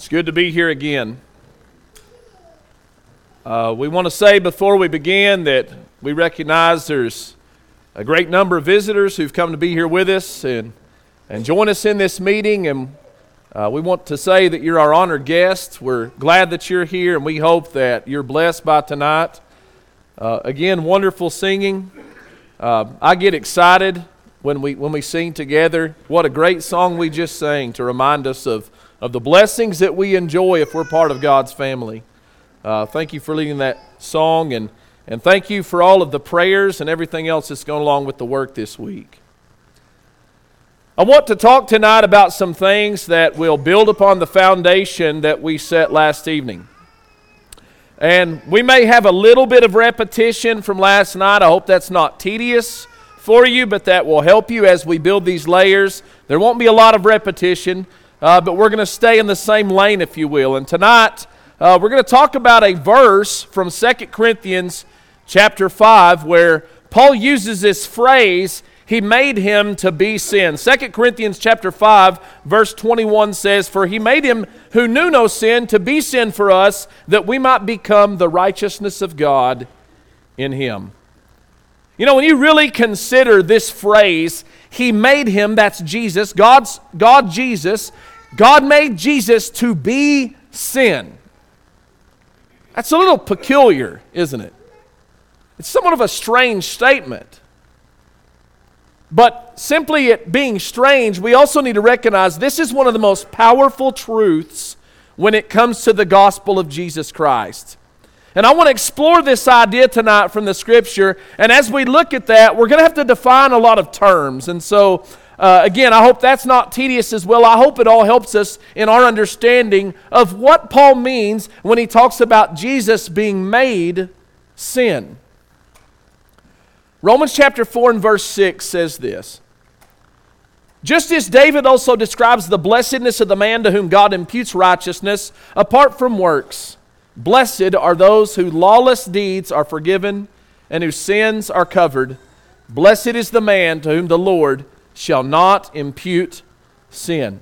It's good to be here again. Uh, we want to say before we begin that we recognize there's a great number of visitors who've come to be here with us and, and join us in this meeting. And uh, we want to say that you're our honored guests. We're glad that you're here, and we hope that you're blessed by tonight. Uh, again, wonderful singing. Uh, I get excited when we, when we sing together. What a great song we just sang to remind us of of the blessings that we enjoy if we're part of God's family. Uh, thank you for leading that song, and, and thank you for all of the prayers and everything else that's going along with the work this week. I want to talk tonight about some things that will build upon the foundation that we set last evening. And we may have a little bit of repetition from last night. I hope that's not tedious for you, but that will help you as we build these layers. There won't be a lot of repetition, uh, but we're going to stay in the same lane, if you will. And tonight, uh, we're going to talk about a verse from 2 Corinthians chapter 5 where Paul uses this phrase, he made him to be sin. 2 Corinthians chapter 5 verse 21 says, "For he made him who knew no sin to be sin for us, that we might become the righteousness of God in him." You know, when you really consider this phrase, he made him, that's Jesus, God's God Jesus, God made Jesus to be sin. That's a little peculiar, isn't it? It's somewhat of a strange statement. But simply it being strange, we also need to recognize this is one of the most powerful truths when it comes to the gospel of Jesus Christ. And I want to explore this idea tonight from the scripture. And as we look at that, we're going to have to define a lot of terms. And so uh, again, I hope that's not tedious as well. I hope it all helps us in our understanding of what Paul means when he talks about Jesus being made sin. Romans chapter 4 and verse 6 says this Just as David also describes the blessedness of the man to whom God imputes righteousness apart from works, blessed are those whose lawless deeds are forgiven and whose sins are covered. Blessed is the man to whom the Lord shall not impute sin.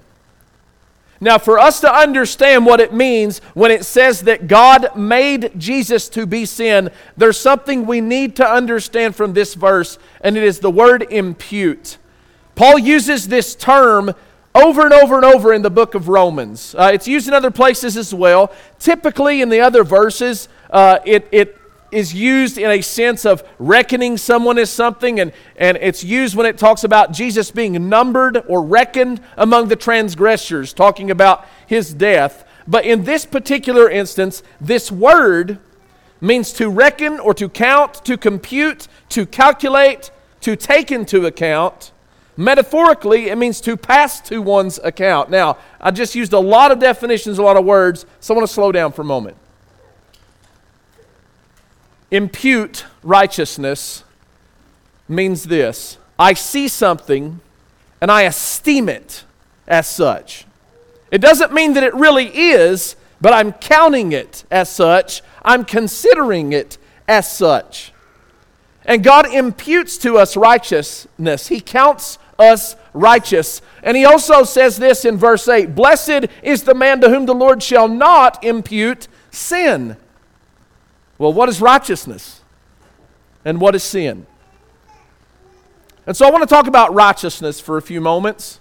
Now, for us to understand what it means when it says that God made Jesus to be sin, there's something we need to understand from this verse, and it is the word impute. Paul uses this term over and over and over in the book of Romans. Uh, it's used in other places as well. Typically, in the other verses, uh, it, it is used in a sense of reckoning someone as something, and, and it's used when it talks about Jesus being numbered or reckoned among the transgressors, talking about his death. But in this particular instance, this word means to reckon or to count, to compute, to calculate, to take into account. Metaphorically, it means to pass to one's account. Now, I just used a lot of definitions, a lot of words, so I want to slow down for a moment impute righteousness means this I see something and I esteem it as such. It doesn't mean that it really is, but I'm counting it as such. I'm considering it as such. And God imputes to us righteousness. He counts us righteous. And he also says this in verse 8 Blessed is the man to whom the Lord shall not impute sin. Well, what is righteousness? And what is sin? And so I want to talk about righteousness for a few moments.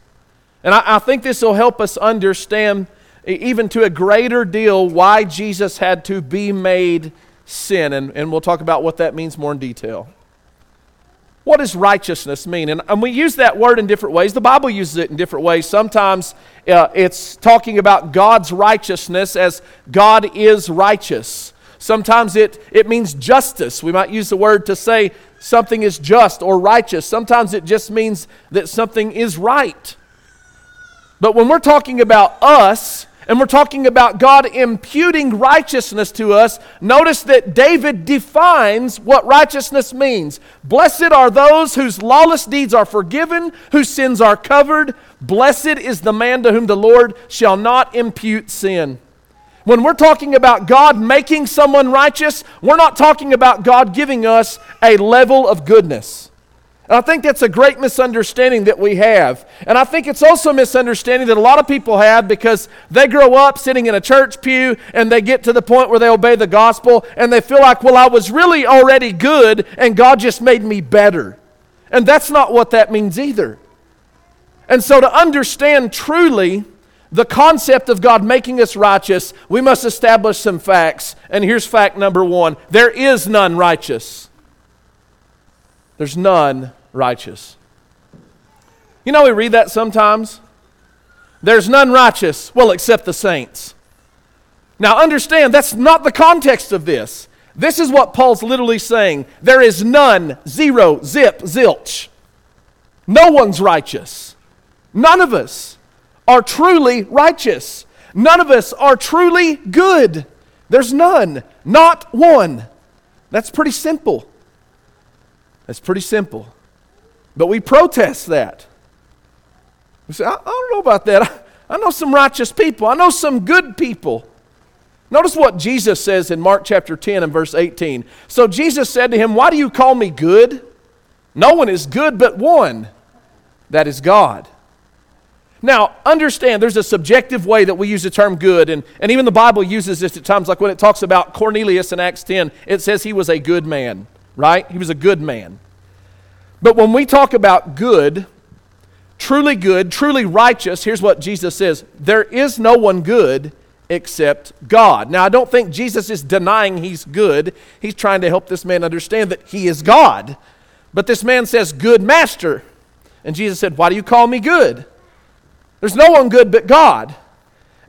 And I, I, think this will help us understand, even to a greater deal, why Jesus had to be made sin. And, and we'll talk about what that means more in detail. What does righteousness mean? And, and we use that word in different ways. The Bible uses it in different ways. Sometimes uh, it's talking about God's righteousness as God is righteous. Sometimes it, it means justice. We might use the word to say something is just or righteous. Sometimes it just means that something is right. But when we're talking about us, and we're talking about God imputing righteousness to us, notice that David defines what righteousness means. Blessed are those whose lawless deeds are forgiven, whose sins are covered. Blessed is the man to whom the Lord shall not impute sin. When we're talking about God making someone righteous, we're not talking about God giving us a level of goodness. And I think that's a great misunderstanding that we have. And I think it's also a misunderstanding that a lot of people have because they grow up sitting in a church pew and they get to the point where they obey the gospel and they feel like, well, I was really already good and God just made me better. And that's not what that means either. And so to understand truly the concept of God making us righteous, we must establish some facts. And here's fact number one there is none righteous. There's none righteous. You know, we read that sometimes. There's none righteous, well, except the saints. Now, understand, that's not the context of this. This is what Paul's literally saying. There is none, zero, zip, zilch. No one's righteous. None of us are truly righteous. None of us are truly good. There's none, not one. That's pretty simple. That's pretty simple. But we protest that. We say, I, I don't know about that. I, I know some righteous people, I know some good people. Notice what Jesus says in Mark chapter 10 and verse 18. So Jesus said to him, Why do you call me good? No one is good but one, that is God. Now, understand there's a subjective way that we use the term good, and, and even the Bible uses this at times, like when it talks about Cornelius in Acts 10, it says he was a good man, right? He was a good man. But when we talk about good, truly good, truly righteous, here's what Jesus says there is no one good except God. Now, I don't think Jesus is denying he's good. He's trying to help this man understand that he is God. But this man says, Good master. And Jesus said, Why do you call me good? There's no one good but God.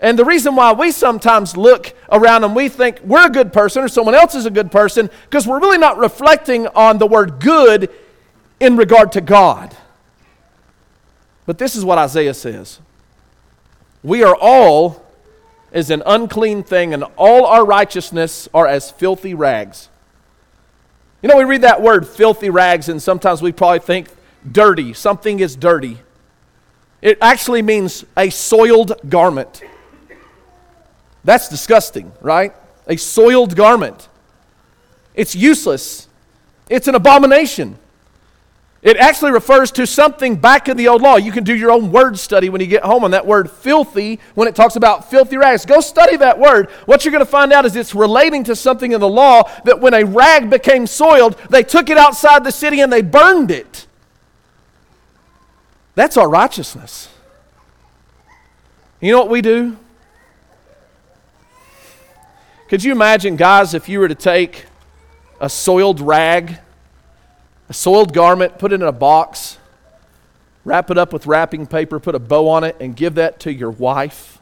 And the reason why we sometimes look around and we think we're a good person or someone else is a good person, because we're really not reflecting on the word good in regard to God. But this is what Isaiah says We are all as an unclean thing, and all our righteousness are as filthy rags. You know, we read that word filthy rags, and sometimes we probably think dirty. Something is dirty. It actually means a soiled garment. That's disgusting, right? A soiled garment. It's useless, it's an abomination. It actually refers to something back in the old law. You can do your own word study when you get home on that word filthy when it talks about filthy rags. Go study that word. What you're going to find out is it's relating to something in the law that when a rag became soiled, they took it outside the city and they burned it. That's our righteousness. You know what we do? Could you imagine, guys, if you were to take a soiled rag? A soiled garment, put it in a box, wrap it up with wrapping paper, put a bow on it, and give that to your wife?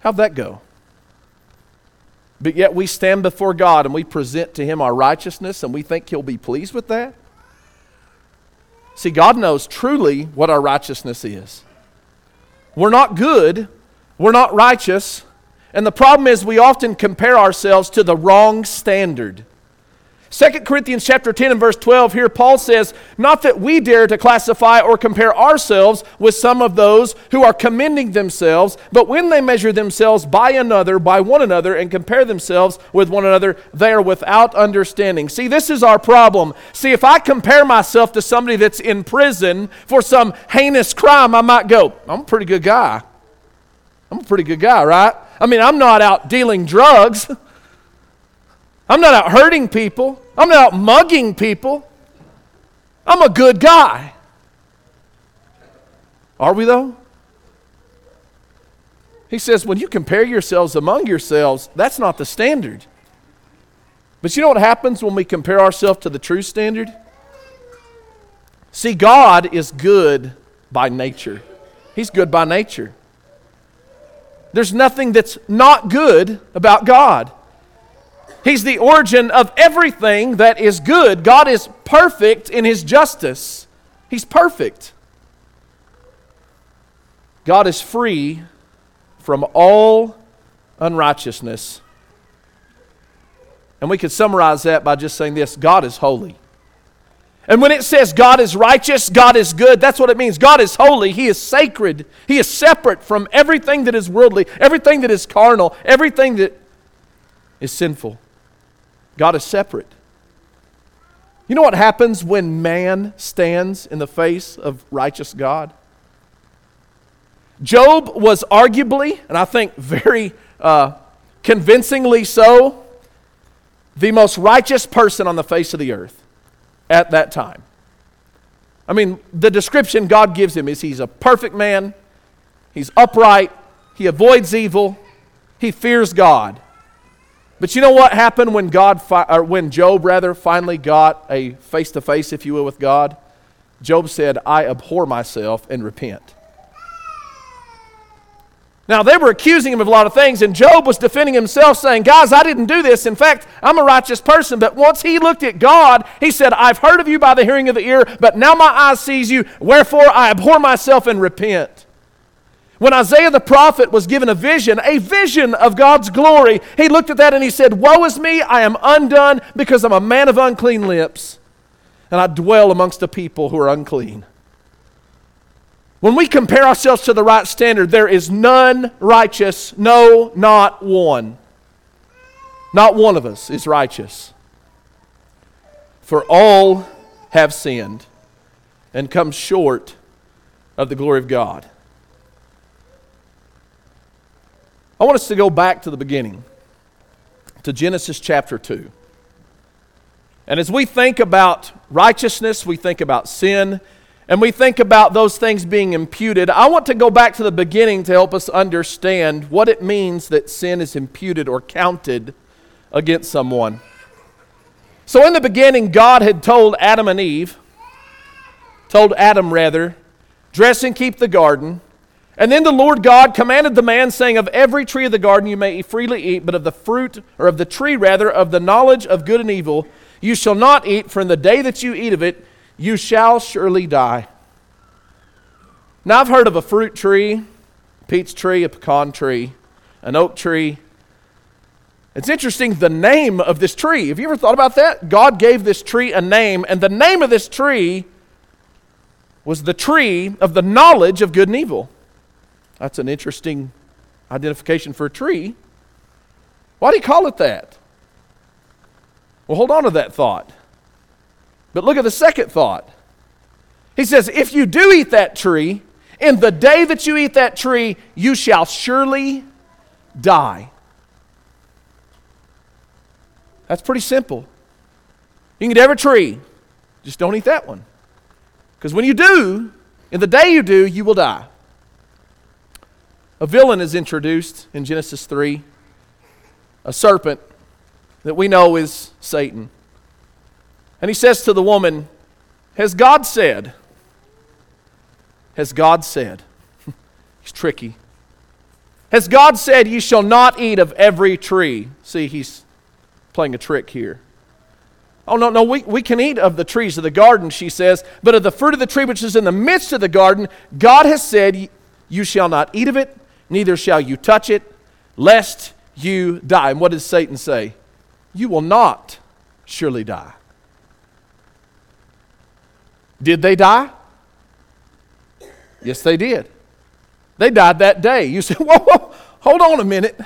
How'd that go? But yet we stand before God and we present to Him our righteousness and we think He'll be pleased with that? See, God knows truly what our righteousness is. We're not good, we're not righteous, and the problem is we often compare ourselves to the wrong standard. 2 Corinthians chapter 10 and verse 12 here Paul says, "Not that we dare to classify or compare ourselves with some of those who are commending themselves, but when they measure themselves by another, by one another and compare themselves with one another, they are without understanding." See, this is our problem. See, if I compare myself to somebody that's in prison for some heinous crime, I might go, "I'm a pretty good guy." I'm a pretty good guy, right? I mean, I'm not out dealing drugs. I'm not out hurting people. I'm not out mugging people. I'm a good guy. Are we, though? He says, when you compare yourselves among yourselves, that's not the standard. But you know what happens when we compare ourselves to the true standard? See, God is good by nature. He's good by nature. There's nothing that's not good about God. He's the origin of everything that is good. God is perfect in His justice, He's perfect. God is free from all unrighteousness. And we could summarize that by just saying this God is holy. And when it says God is righteous, God is good, that's what it means. God is holy, He is sacred, He is separate from everything that is worldly, everything that is carnal, everything that is sinful. God is separate. You know what happens when man stands in the face of righteous God? Job was arguably, and I think very uh, convincingly so, the most righteous person on the face of the earth at that time. I mean, the description God gives him is he's a perfect man, he's upright, he avoids evil, he fears God. But you know what happened when God, fi- or when Job rather finally got a face to face, if you will, with God? Job said, "I abhor myself and repent." Now, they were accusing him of a lot of things, and Job was defending himself, saying, Guys, I didn't do this. In fact, I'm a righteous person. But once he looked at God, he said, I've heard of you by the hearing of the ear, but now my eye sees you. Wherefore I abhor myself and repent. When Isaiah the prophet was given a vision, a vision of God's glory, he looked at that and he said, Woe is me, I am undone because I'm a man of unclean lips, and I dwell amongst a people who are unclean. When we compare ourselves to the right standard, there is none righteous, no, not one. Not one of us is righteous. For all have sinned and come short of the glory of God. I want us to go back to the beginning, to Genesis chapter 2. And as we think about righteousness, we think about sin, and we think about those things being imputed, I want to go back to the beginning to help us understand what it means that sin is imputed or counted against someone. So, in the beginning, God had told Adam and Eve, told Adam rather, dress and keep the garden. And then the Lord God commanded the man, saying, Of every tree of the garden you may freely eat, but of the fruit, or of the tree rather, of the knowledge of good and evil, you shall not eat, for in the day that you eat of it, you shall surely die. Now, I've heard of a fruit tree, a peach tree, a pecan tree, an oak tree. It's interesting the name of this tree. Have you ever thought about that? God gave this tree a name, and the name of this tree was the tree of the knowledge of good and evil. That's an interesting identification for a tree. Why do you call it that? Well, hold on to that thought. But look at the second thought. He says, If you do eat that tree, in the day that you eat that tree, you shall surely die. That's pretty simple. You can get every tree, just don't eat that one. Because when you do, in the day you do, you will die. A villain is introduced in Genesis 3, a serpent that we know is Satan. And he says to the woman, Has God said? Has God said? he's tricky. Has God said, You shall not eat of every tree? See, he's playing a trick here. Oh, no, no, we, we can eat of the trees of the garden, she says, but of the fruit of the tree which is in the midst of the garden, God has said, You shall not eat of it, neither shall you touch it, lest you die. And what does Satan say? You will not surely die. Did they die? Yes, they did. They died that day. You say, whoa, whoa, hold on a minute.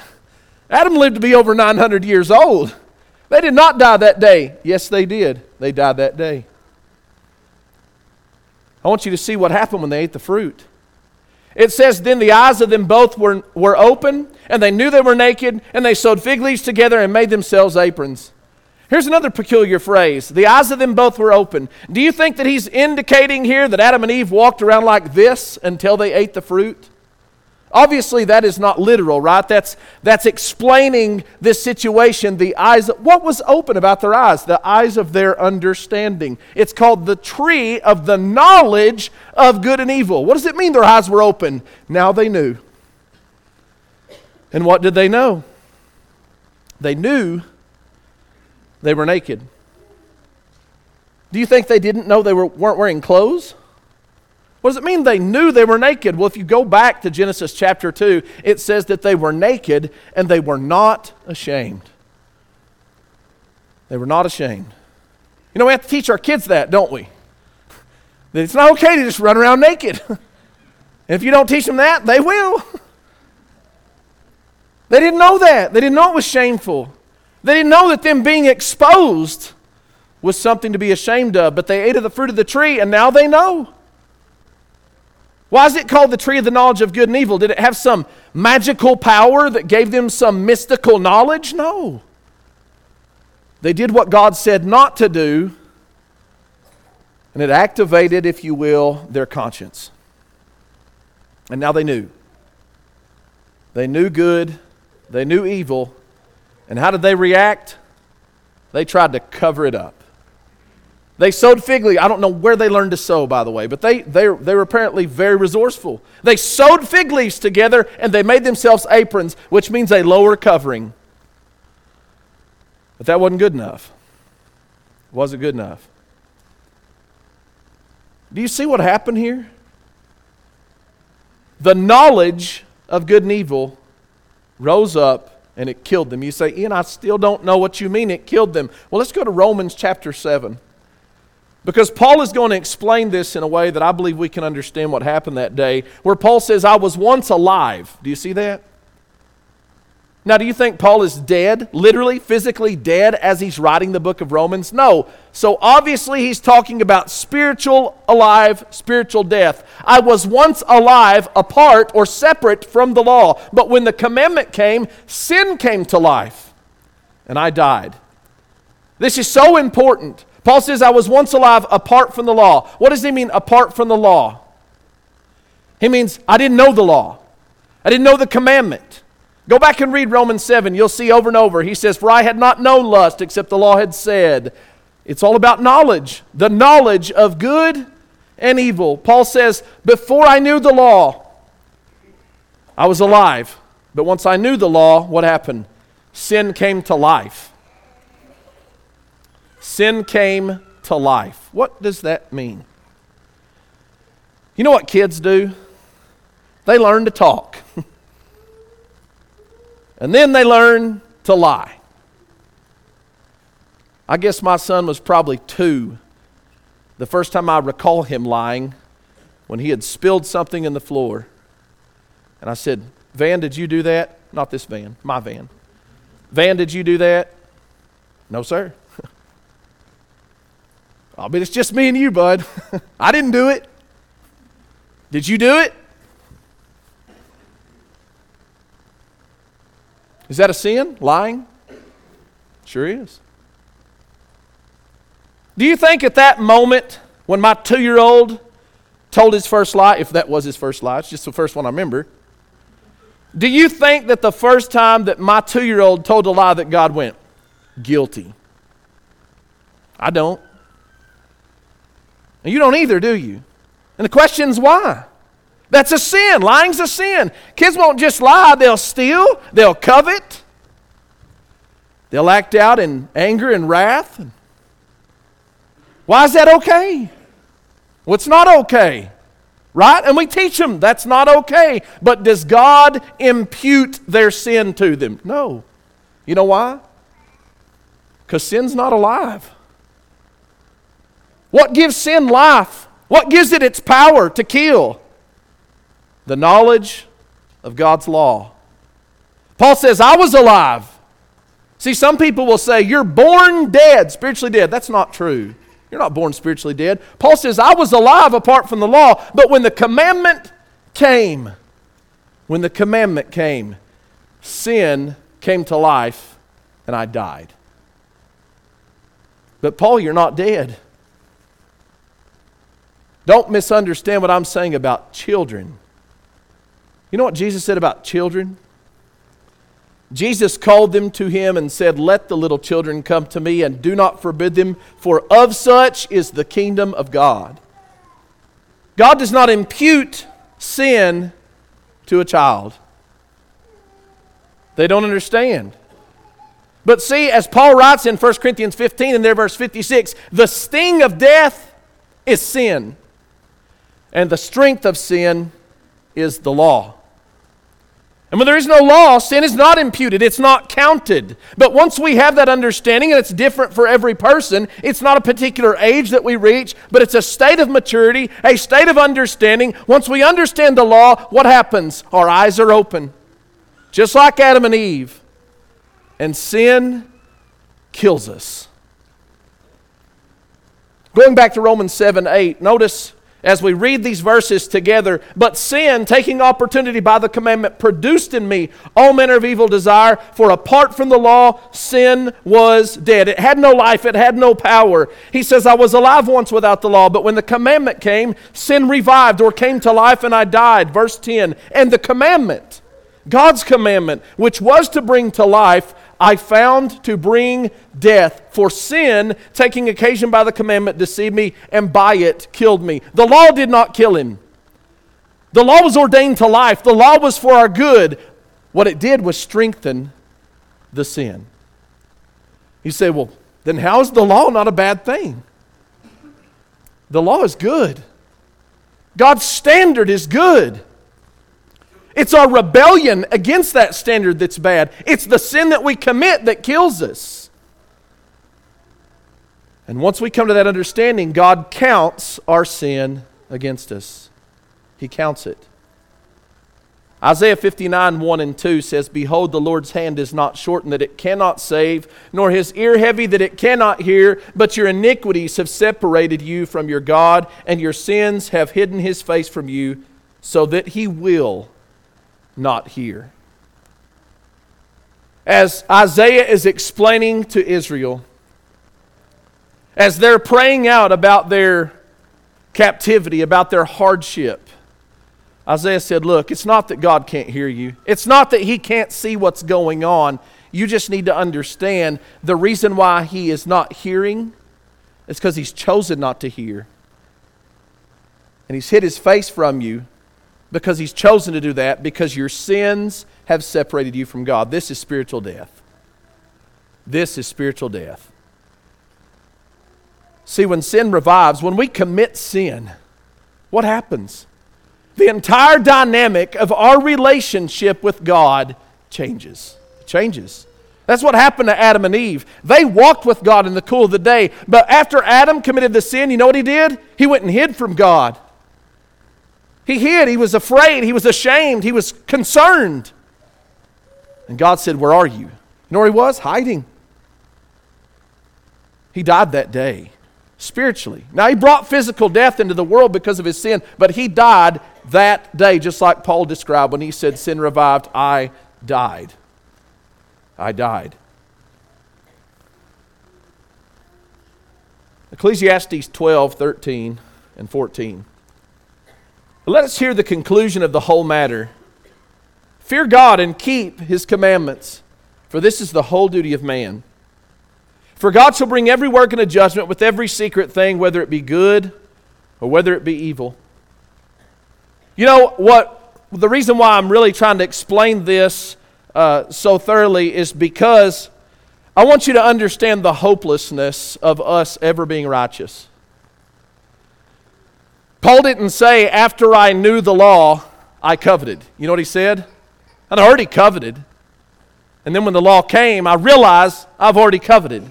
Adam lived to be over 900 years old. They did not die that day. Yes, they did. They died that day. I want you to see what happened when they ate the fruit. It says, Then the eyes of them both were, were open, and they knew they were naked, and they sewed fig leaves together and made themselves aprons. Here's another peculiar phrase the eyes of them both were open. Do you think that he's indicating here that Adam and Eve walked around like this until they ate the fruit? Obviously, that is not literal, right? That's, that's explaining this situation. The eyes, what was open about their eyes? The eyes of their understanding. It's called the tree of the knowledge of good and evil. What does it mean their eyes were open? Now they knew. And what did they know? They knew they were naked. Do you think they didn't know they were, weren't wearing clothes? What does it mean they knew they were naked? Well, if you go back to Genesis chapter 2, it says that they were naked and they were not ashamed. They were not ashamed. You know, we have to teach our kids that, don't we? That it's not okay to just run around naked. and if you don't teach them that, they will. they didn't know that. They didn't know it was shameful. They didn't know that them being exposed was something to be ashamed of, but they ate of the fruit of the tree and now they know. Why is it called the tree of the knowledge of good and evil? Did it have some magical power that gave them some mystical knowledge? No. They did what God said not to do, and it activated, if you will, their conscience. And now they knew. They knew good, they knew evil, and how did they react? They tried to cover it up. They sewed fig leaves. I don't know where they learned to sew, by the way, but they, they, they were apparently very resourceful. They sewed fig leaves together and they made themselves aprons, which means a lower covering. But that wasn't good enough. It wasn't good enough. Do you see what happened here? The knowledge of good and evil rose up and it killed them. You say, Ian, I still don't know what you mean it killed them. Well, let's go to Romans chapter 7. Because Paul is going to explain this in a way that I believe we can understand what happened that day, where Paul says, I was once alive. Do you see that? Now, do you think Paul is dead, literally, physically dead, as he's writing the book of Romans? No. So obviously, he's talking about spiritual alive, spiritual death. I was once alive, apart or separate from the law. But when the commandment came, sin came to life, and I died. This is so important Paul says, I was once alive apart from the law. What does he mean, apart from the law? He means, I didn't know the law, I didn't know the commandment. Go back and read Romans 7. You'll see over and over. He says, For I had not known lust except the law had said. It's all about knowledge, the knowledge of good and evil. Paul says, Before I knew the law, I was alive. But once I knew the law, what happened? Sin came to life. Sin came to life. What does that mean? You know what kids do? They learn to talk. and then they learn to lie. I guess my son was probably two the first time I recall him lying when he had spilled something in the floor. And I said, Van, did you do that? Not this van, my van. Van, did you do that? No, sir. I bet it's just me and you, bud. I didn't do it. Did you do it? Is that a sin? Lying? Sure is. Do you think at that moment when my two year old told his first lie, if that was his first lie, it's just the first one I remember, do you think that the first time that my two year old told a lie that God went, guilty? I don't. And you don't either, do you? And the question is why? That's a sin. Lying's a sin. Kids won't just lie, they'll steal, they'll covet, they'll act out in anger and wrath. Why is that okay? Well, it's not okay. Right? And we teach them that's not okay. But does God impute their sin to them? No. You know why? Because sin's not alive. What gives sin life? What gives it its power to kill? The knowledge of God's law. Paul says, I was alive. See, some people will say, You're born dead, spiritually dead. That's not true. You're not born spiritually dead. Paul says, I was alive apart from the law, but when the commandment came, when the commandment came, sin came to life and I died. But Paul, you're not dead. Don't misunderstand what I'm saying about children. You know what Jesus said about children? Jesus called them to him and said, Let the little children come to me and do not forbid them, for of such is the kingdom of God. God does not impute sin to a child. They don't understand. But see, as Paul writes in 1 Corinthians 15 and there, verse 56, the sting of death is sin. And the strength of sin is the law. And when there is no law, sin is not imputed, it's not counted. But once we have that understanding, and it's different for every person, it's not a particular age that we reach, but it's a state of maturity, a state of understanding. Once we understand the law, what happens? Our eyes are open, just like Adam and Eve. And sin kills us. Going back to Romans 7 8, notice as we read these verses together, but sin, taking opportunity by the commandment, produced in me all manner of evil desire, for apart from the law, sin was dead. It had no life, it had no power. He says, I was alive once without the law, but when the commandment came, sin revived or came to life and I died. Verse 10. And the commandment, God's commandment, which was to bring to life, I found to bring death. For sin, taking occasion by the commandment, deceived me, and by it killed me. The law did not kill him. The law was ordained to life, the law was for our good. What it did was strengthen the sin. You say, well, then how is the law not a bad thing? The law is good. God's standard is good. It's our rebellion against that standard that's bad. It's the sin that we commit that kills us. And once we come to that understanding, God counts our sin against us. He counts it. Isaiah 59, 1 and 2 says, Behold, the Lord's hand is not shortened that it cannot save, nor his ear heavy that it cannot hear, but your iniquities have separated you from your God, and your sins have hidden his face from you, so that he will not hear. As Isaiah is explaining to Israel, as they're praying out about their captivity, about their hardship, Isaiah said, Look, it's not that God can't hear you, it's not that he can't see what's going on. You just need to understand the reason why he is not hearing is because he's chosen not to hear. And he's hid his face from you because he's chosen to do that because your sins have separated you from God. This is spiritual death. This is spiritual death. See, when sin revives, when we commit sin, what happens? The entire dynamic of our relationship with God changes. It changes. That's what happened to Adam and Eve. They walked with God in the cool of the day, but after Adam committed the sin, you know what he did? He went and hid from God. He hid. He was afraid. He was ashamed. He was concerned. And God said, Where are you? You know where he was? Hiding. He died that day, spiritually. Now, he brought physical death into the world because of his sin, but he died that day, just like Paul described when he said, Sin revived, I died. I died. Ecclesiastes 12, 13, and 14. Let us hear the conclusion of the whole matter. Fear God and keep his commandments, for this is the whole duty of man. For God shall bring every work into judgment with every secret thing, whether it be good or whether it be evil. You know what? The reason why I'm really trying to explain this uh, so thoroughly is because I want you to understand the hopelessness of us ever being righteous. Paul didn't say, after I knew the law, I coveted. You know what he said? I'd already coveted. And then when the law came, I realized I've already coveted.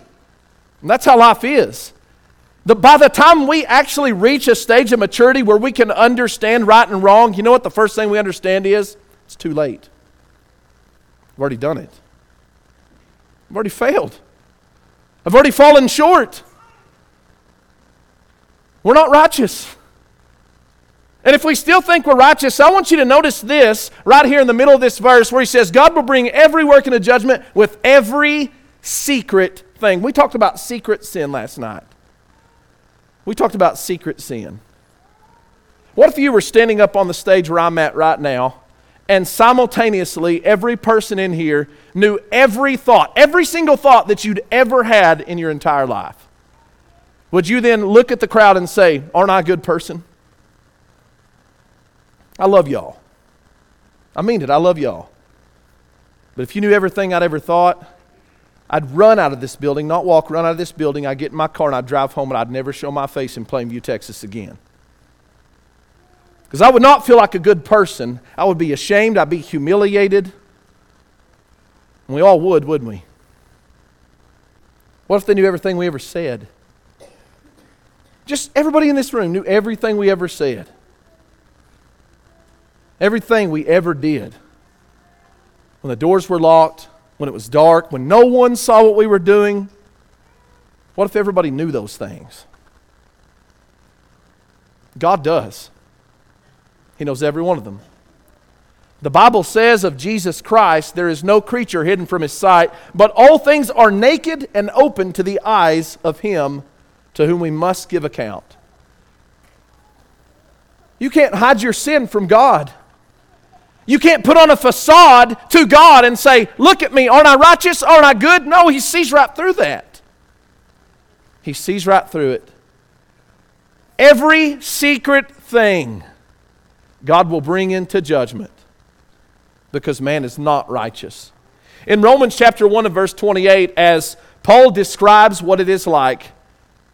And that's how life is. The, by the time we actually reach a stage of maturity where we can understand right and wrong, you know what the first thing we understand is? It's too late. I've already done it. I've already failed. I've already fallen short. We're not righteous. And if we still think we're righteous, I want you to notice this right here in the middle of this verse where he says, God will bring every work into judgment with every secret thing. We talked about secret sin last night. We talked about secret sin. What if you were standing up on the stage where I'm at right now, and simultaneously every person in here knew every thought, every single thought that you'd ever had in your entire life? Would you then look at the crowd and say, Aren't I a good person? I love y'all. I mean it. I love y'all. But if you knew everything I'd ever thought, I'd run out of this building, not walk, run out of this building. I'd get in my car and I'd drive home and I'd never show my face in Plainview, Texas again. Because I would not feel like a good person. I would be ashamed. I'd be humiliated. And we all would, wouldn't we? What if they knew everything we ever said? Just everybody in this room knew everything we ever said. Everything we ever did. When the doors were locked, when it was dark, when no one saw what we were doing. What if everybody knew those things? God does. He knows every one of them. The Bible says of Jesus Christ, there is no creature hidden from his sight, but all things are naked and open to the eyes of him to whom we must give account. You can't hide your sin from God. You can't put on a facade to God and say, Look at me, aren't I righteous? Aren't I good? No, He sees right through that. He sees right through it. Every secret thing God will bring into judgment because man is not righteous. In Romans chapter 1 and verse 28, as Paul describes what it is like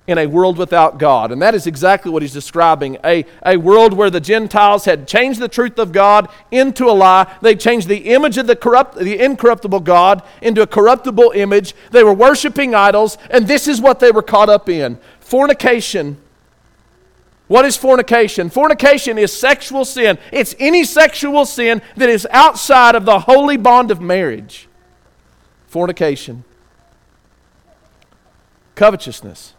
in a world without God. And that is exactly what he's describing a, a world where the Gentiles had changed the truth of God into a lie. They changed the image of the, corrupt, the incorruptible God into a corruptible image. They were worshiping idols, and this is what they were caught up in fornication. What is fornication? Fornication is sexual sin. It's any sexual sin that is outside of the holy bond of marriage. Fornication. Covetousness.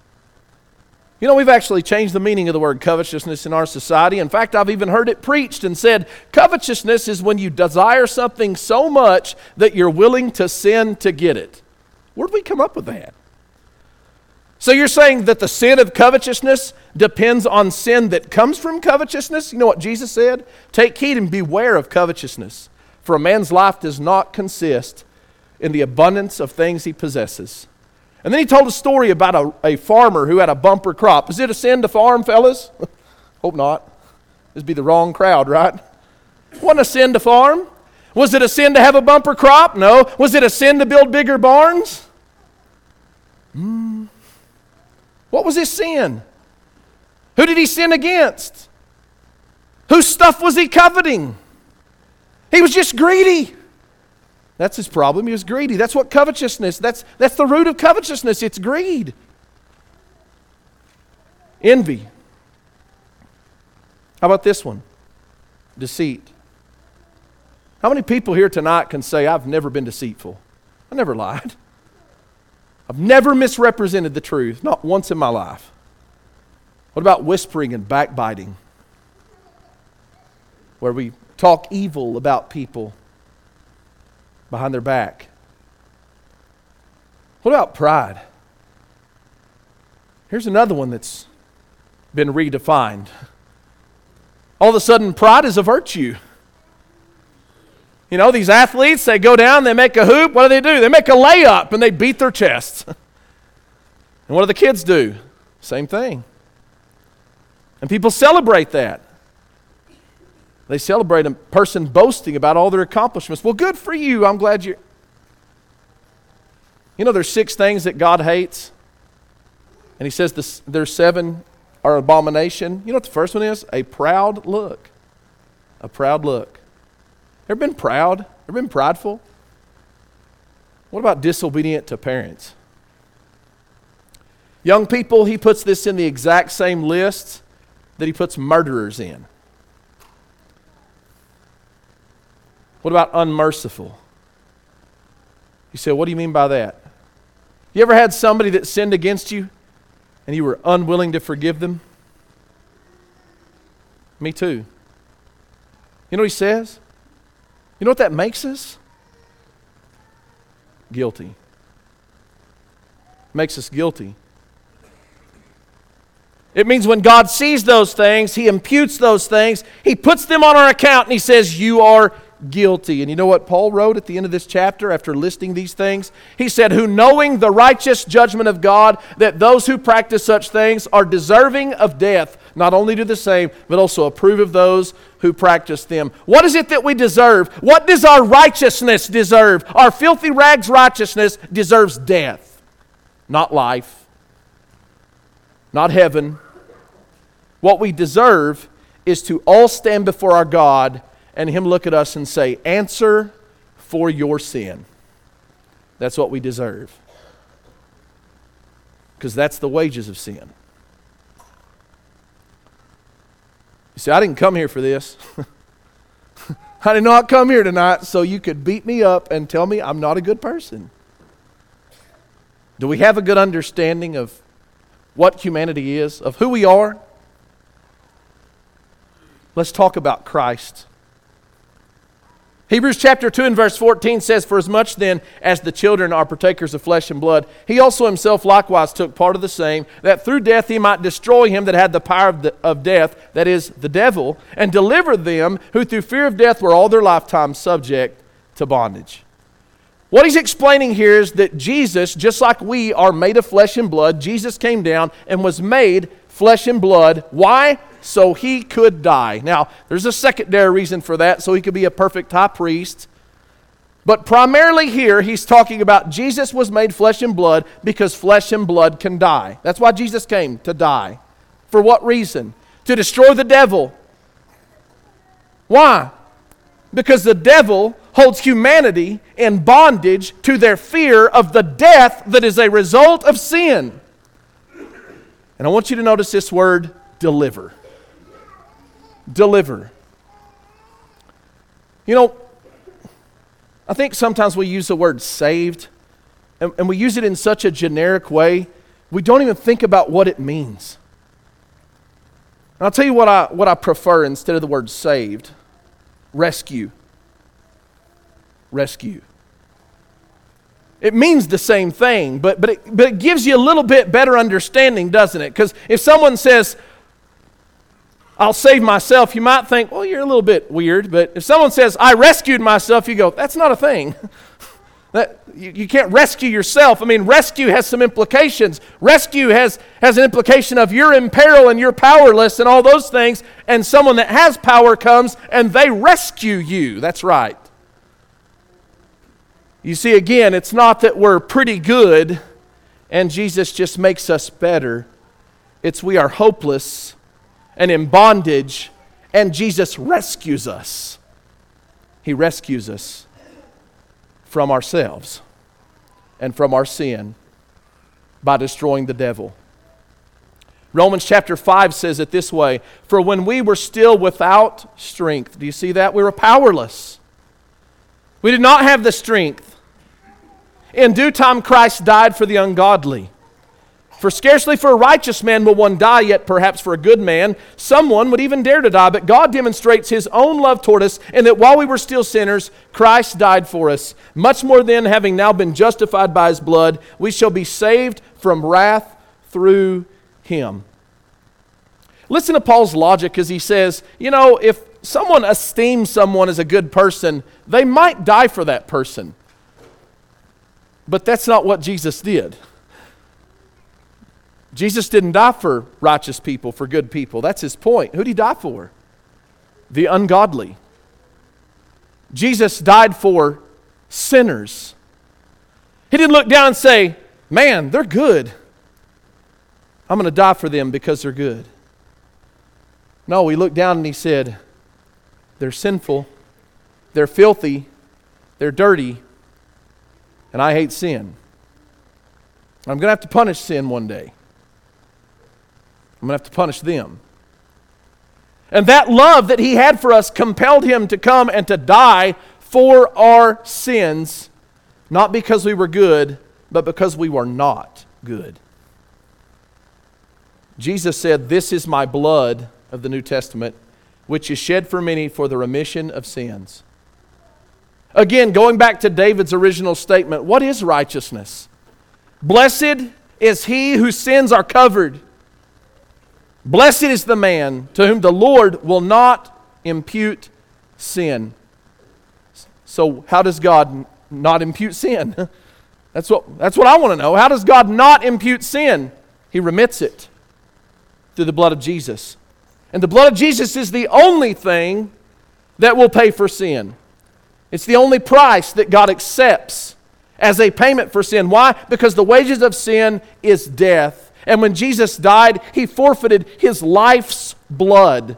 You know, we've actually changed the meaning of the word covetousness in our society. In fact, I've even heard it preached and said covetousness is when you desire something so much that you're willing to sin to get it. Where'd we come up with that? So you're saying that the sin of covetousness depends on sin that comes from covetousness? You know what Jesus said? Take heed and beware of covetousness, for a man's life does not consist in the abundance of things he possesses. And then he told a story about a, a farmer who had a bumper crop. Is it a sin to farm, fellas? Hope not. This would be the wrong crowd, right? Wasn't a sin to farm. Was it a sin to have a bumper crop? No. Was it a sin to build bigger barns? Hmm. What was his sin? Who did he sin against? Whose stuff was he coveting? He was just greedy. That's his problem. He was greedy. That's what covetousness, that's, that's the root of covetousness. It's greed. Envy. How about this one? Deceit. How many people here tonight can say, I've never been deceitful? I never lied. I've never misrepresented the truth, not once in my life. What about whispering and backbiting? Where we talk evil about people behind their back. What about pride? Here's another one that's been redefined. All of a sudden, pride is a virtue. You know, these athletes, they go down, they make a hoop. What do they do? They make a layup and they beat their chests. and what do the kids do? Same thing. And people celebrate that. They celebrate a person boasting about all their accomplishments. Well, good for you. I'm glad you're. You know, there's six things that God hates. And he says this, there's seven are abomination. You know what the first one is? A proud look. A proud look. Ever been proud? Ever been prideful? What about disobedient to parents? Young people, he puts this in the exact same list that he puts murderers in. What about unmerciful? You say, what do you mean by that? You ever had somebody that sinned against you and you were unwilling to forgive them? Me too. You know what he says? You know what that makes us? Guilty. Makes us guilty. It means when God sees those things, He imputes those things, He puts them on our account, and He says, You are guilty. And you know what Paul wrote at the end of this chapter after listing these things? He said, Who knowing the righteous judgment of God, that those who practice such things are deserving of death, not only do the same, but also approve of those who practice them. What is it that we deserve? What does our righteousness deserve? Our filthy rags righteousness deserves death, not life, not heaven. What we deserve is to all stand before our God and Him look at us and say, Answer for your sin. That's what we deserve. Because that's the wages of sin. You see, I didn't come here for this. I did not come here tonight so you could beat me up and tell me I'm not a good person. Do we have a good understanding of what humanity is, of who we are? Let's talk about Christ. Hebrews chapter 2 and verse 14 says, For as much then as the children are partakers of flesh and blood, he also himself likewise took part of the same, that through death he might destroy him that had the power of, the, of death, that is, the devil, and deliver them who through fear of death were all their lifetime subject to bondage. What he's explaining here is that Jesus, just like we are made of flesh and blood, Jesus came down and was made flesh and blood. Why? So he could die. Now, there's a secondary reason for that, so he could be a perfect high priest. But primarily here, he's talking about Jesus was made flesh and blood because flesh and blood can die. That's why Jesus came, to die. For what reason? To destroy the devil. Why? Because the devil holds humanity in bondage to their fear of the death that is a result of sin. And I want you to notice this word deliver. Deliver. You know, I think sometimes we use the word saved, and, and, we use it in such a generic way, we don't even think about what it means. And I'll tell you what I, what I prefer instead of the word saved rescue rescue. It means the same thing, but, but, it, but it gives you a little bit better understanding, doesn't it? Because if someone says, I'll save myself, you might think, well, you're a little bit weird. But if someone says, I rescued myself, you go, that's not a thing. that, you, you can't rescue yourself. I mean, rescue has some implications. Rescue has, has an implication of you're in peril and you're powerless and all those things. And someone that has power comes and they rescue you. That's right. You see, again, it's not that we're pretty good and Jesus just makes us better. It's we are hopeless and in bondage, and Jesus rescues us. He rescues us from ourselves and from our sin by destroying the devil. Romans chapter 5 says it this way For when we were still without strength, do you see that? We were powerless. We did not have the strength. In due time, Christ died for the ungodly. For scarcely for a righteous man will one die, yet perhaps for a good man, someone would even dare to die. But God demonstrates his own love toward us, in that while we were still sinners, Christ died for us. Much more then, having now been justified by his blood, we shall be saved from wrath through him. Listen to Paul's logic as he says, you know, if someone esteems someone as a good person, they might die for that person. But that's not what Jesus did. Jesus didn't die for righteous people, for good people. That's his point. Who did he die for? The ungodly. Jesus died for sinners. He didn't look down and say, Man, they're good. I'm going to die for them because they're good. No, he looked down and he said, They're sinful, they're filthy, they're dirty, and I hate sin. I'm going to have to punish sin one day. I'm going to have to punish them. And that love that he had for us compelled him to come and to die for our sins, not because we were good, but because we were not good. Jesus said, This is my blood of the New Testament, which is shed for many for the remission of sins. Again, going back to David's original statement, what is righteousness? Blessed is he whose sins are covered. Blessed is the man to whom the Lord will not impute sin. So, how does God not impute sin? That's what, that's what I want to know. How does God not impute sin? He remits it through the blood of Jesus. And the blood of Jesus is the only thing that will pay for sin. It's the only price that God accepts as a payment for sin. Why? Because the wages of sin is death. And when Jesus died, he forfeited his life's blood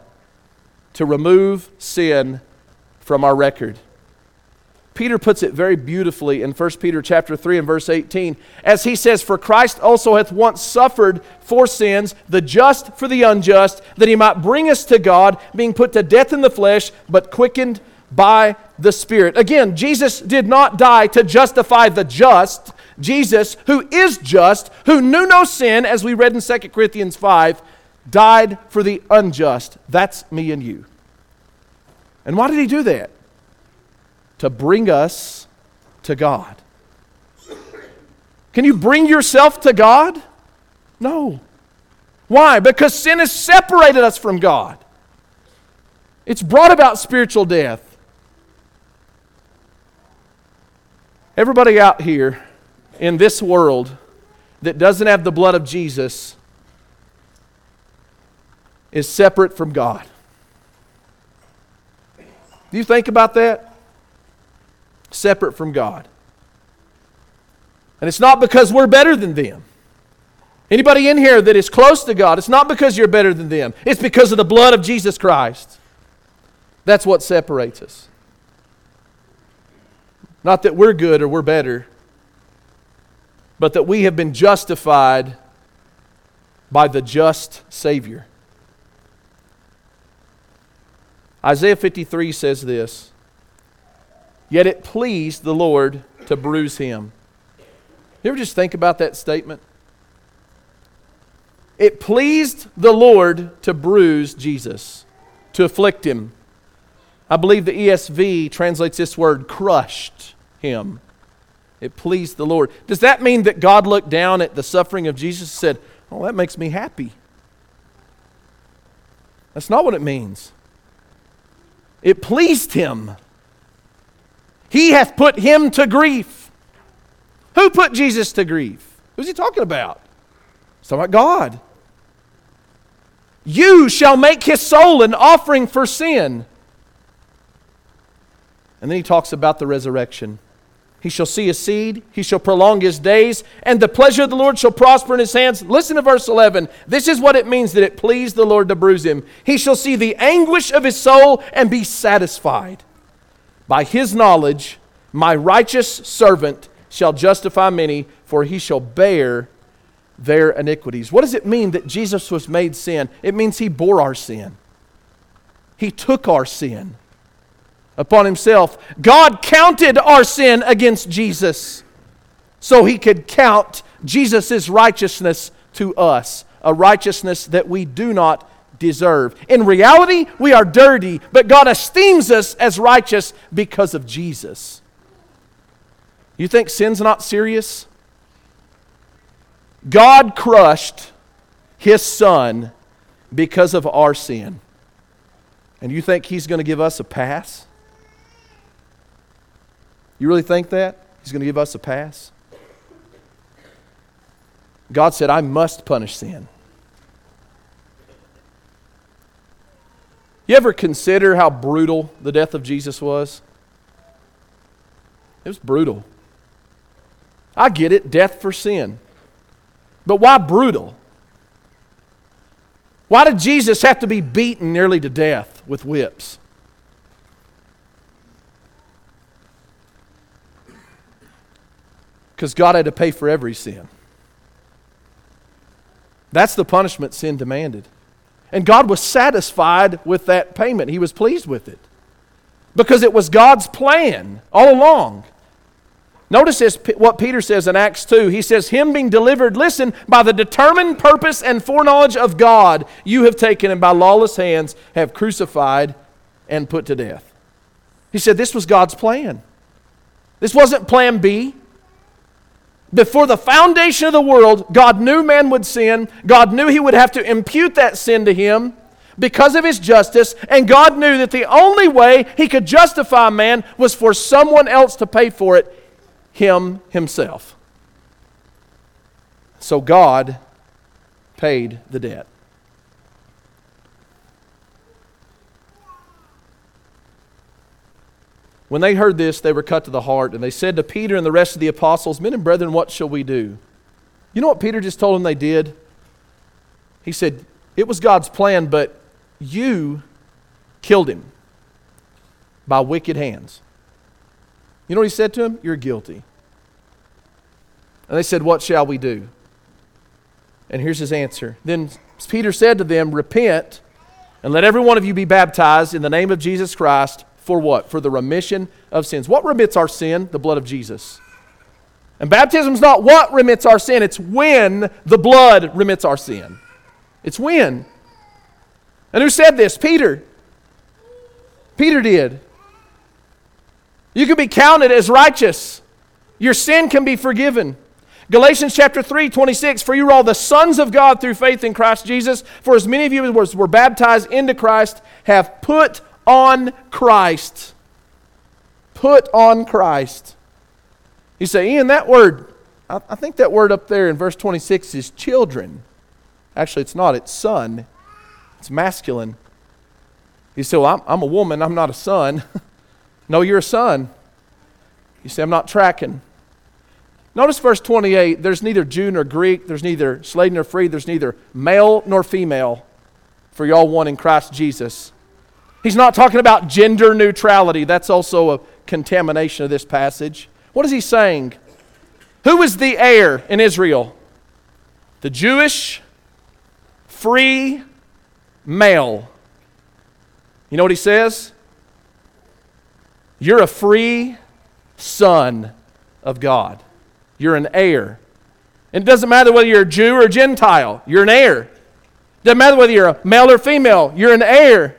to remove sin from our record. Peter puts it very beautifully in 1 Peter chapter 3 and verse 18 as he says for Christ also hath once suffered for sins the just for the unjust that he might bring us to God being put to death in the flesh but quickened by the Spirit. Again, Jesus did not die to justify the just. Jesus, who is just, who knew no sin, as we read in 2 Corinthians 5, died for the unjust. That's me and you. And why did he do that? To bring us to God. Can you bring yourself to God? No. Why? Because sin has separated us from God. It's brought about spiritual death. Everybody out here in this world that doesn't have the blood of Jesus is separate from God. Do you think about that? Separate from God. And it's not because we're better than them. Anybody in here that is close to God, it's not because you're better than them. It's because of the blood of Jesus Christ. That's what separates us. Not that we're good or we're better, but that we have been justified by the just Savior. Isaiah 53 says this Yet it pleased the Lord to bruise him. You ever just think about that statement? It pleased the Lord to bruise Jesus, to afflict him. I believe the ESV translates this word crushed him. It pleased the Lord. Does that mean that God looked down at the suffering of Jesus and said, Oh, that makes me happy? That's not what it means. It pleased him. He hath put him to grief. Who put Jesus to grief? Who's he talking about? He's talking about God. You shall make his soul an offering for sin. And then he talks about the resurrection. He shall see his seed, he shall prolong his days, and the pleasure of the Lord shall prosper in his hands. Listen to verse 11. This is what it means that it pleased the Lord to bruise him. He shall see the anguish of his soul and be satisfied. By his knowledge, my righteous servant shall justify many, for he shall bear their iniquities. What does it mean that Jesus was made sin? It means he bore our sin, he took our sin upon himself. God counted our sin against Jesus so he could count Jesus' righteousness to us, a righteousness that we do not deserve. In reality, we are dirty, but God esteems us as righteous because of Jesus. You think sin's not serious? God crushed his son because of our sin. And you think he's going to give us a pass? You really think that? He's going to give us a pass? God said, I must punish sin. You ever consider how brutal the death of Jesus was? It was brutal. I get it, death for sin. But why brutal? Why did Jesus have to be beaten nearly to death with whips? Because God had to pay for every sin. That's the punishment sin demanded. And God was satisfied with that payment. He was pleased with it because it was God's plan all along. Notice this, what Peter says in Acts 2. He says, Him being delivered, listen, by the determined purpose and foreknowledge of God, you have taken and by lawless hands have crucified and put to death. He said, This was God's plan. This wasn't plan B. Before the foundation of the world, God knew man would sin. God knew he would have to impute that sin to him because of his justice. And God knew that the only way he could justify man was for someone else to pay for it, him himself. So God paid the debt. When they heard this, they were cut to the heart, and they said to Peter and the rest of the apostles, Men and brethren, what shall we do? You know what Peter just told them they did? He said, It was God's plan, but you killed him by wicked hands. You know what he said to him? You're guilty. And they said, What shall we do? And here's his answer. Then Peter said to them, Repent and let every one of you be baptized in the name of Jesus Christ for what? For the remission of sins. What remits our sin? The blood of Jesus. And baptism is not what remits our sin, it's when the blood remits our sin. It's when. And who said this? Peter. Peter did. You can be counted as righteous. Your sin can be forgiven. Galatians chapter 3, 26, for you are all the sons of God through faith in Christ Jesus. For as many of you as were baptized into Christ have put on Christ. Put on Christ. You say, Ian, that word, I, I think that word up there in verse 26 is children. Actually, it's not, it's son. It's masculine. You say, Well, I'm, I'm a woman, I'm not a son. no, you're a son. You say, I'm not tracking. Notice verse 28 there's neither Jew nor Greek, there's neither slave nor free, there's neither male nor female, for y'all one in Christ Jesus. He's not talking about gender neutrality. That's also a contamination of this passage. What is he saying? Who is the heir in Israel? The Jewish free male. You know what he says? You're a free son of God. You're an heir. And it doesn't matter whether you're a Jew or a Gentile, you're an heir. Doesn't matter whether you're a male or female, you're an heir.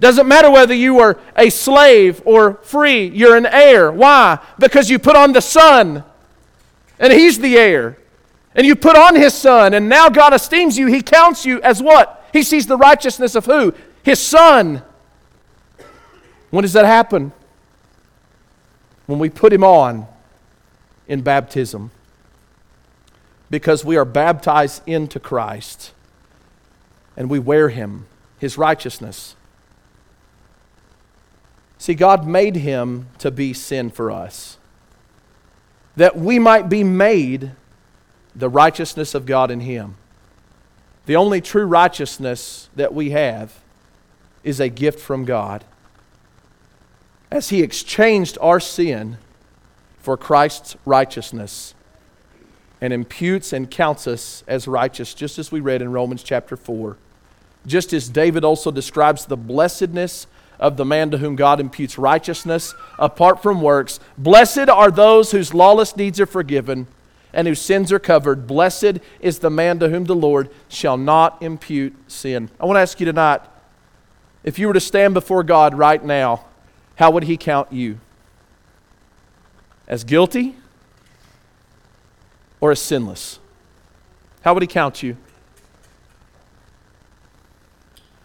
Doesn't matter whether you are a slave or free, you're an heir. Why? Because you put on the Son, and He's the heir. And you put on His Son, and now God esteems you. He counts you as what? He sees the righteousness of who? His Son. When does that happen? When we put Him on in baptism. Because we are baptized into Christ, and we wear Him, His righteousness. See, God made him to be sin for us, that we might be made the righteousness of God in him. The only true righteousness that we have is a gift from God. As he exchanged our sin for Christ's righteousness and imputes and counts us as righteous, just as we read in Romans chapter 4. Just as David also describes the blessedness of the man to whom God imputes righteousness apart from works. Blessed are those whose lawless deeds are forgiven and whose sins are covered. Blessed is the man to whom the Lord shall not impute sin. I want to ask you tonight if you were to stand before God right now, how would He count you? As guilty or as sinless? How would He count you?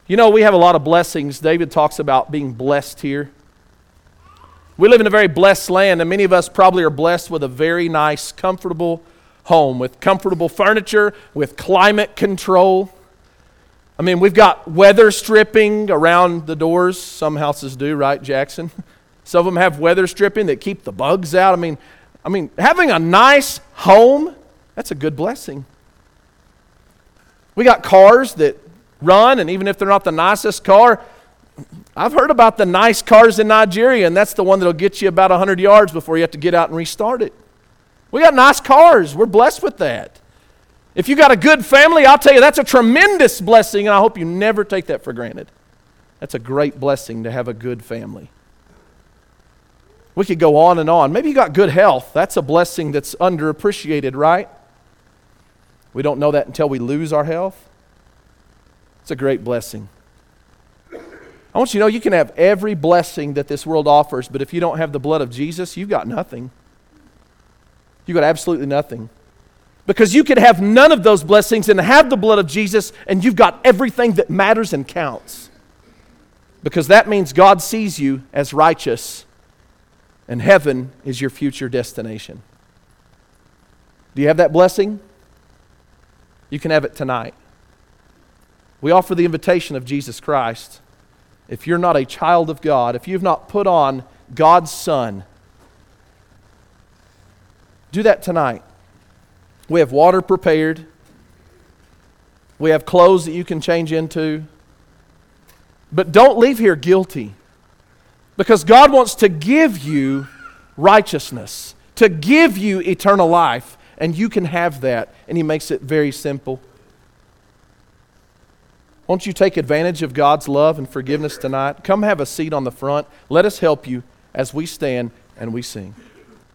You know, we have a lot of blessings. David talks about being blessed here. We live in a very blessed land, and many of us probably are blessed with a very nice, comfortable home, with comfortable furniture, with climate control. I mean, we've got weather stripping around the doors. Some houses do, right, Jackson? Some of them have weather stripping that keep the bugs out. I mean, I mean, having a nice home, that's a good blessing. We got cars that run, and even if they're not the nicest car, I've heard about the nice cars in Nigeria, and that's the one that'll get you about 100 yards before you have to get out and restart it. We got nice cars. We're blessed with that. If you got a good family, I'll tell you that's a tremendous blessing, and I hope you never take that for granted. That's a great blessing to have a good family. We could go on and on. Maybe you got good health. That's a blessing that's underappreciated, right? We don't know that until we lose our health. It's a great blessing. I want you to know you can have every blessing that this world offers, but if you don't have the blood of Jesus, you've got nothing. You've got absolutely nothing. Because you could have none of those blessings and have the blood of Jesus, and you've got everything that matters and counts. Because that means God sees you as righteous, and heaven is your future destination. Do you have that blessing? You can have it tonight. We offer the invitation of Jesus Christ. If you're not a child of God, if you've not put on God's Son, do that tonight. We have water prepared. We have clothes that you can change into. But don't leave here guilty. Because God wants to give you righteousness, to give you eternal life, and you can have that. And He makes it very simple. Won't you take advantage of God's love and forgiveness tonight? Come have a seat on the front. Let us help you as we stand and we sing.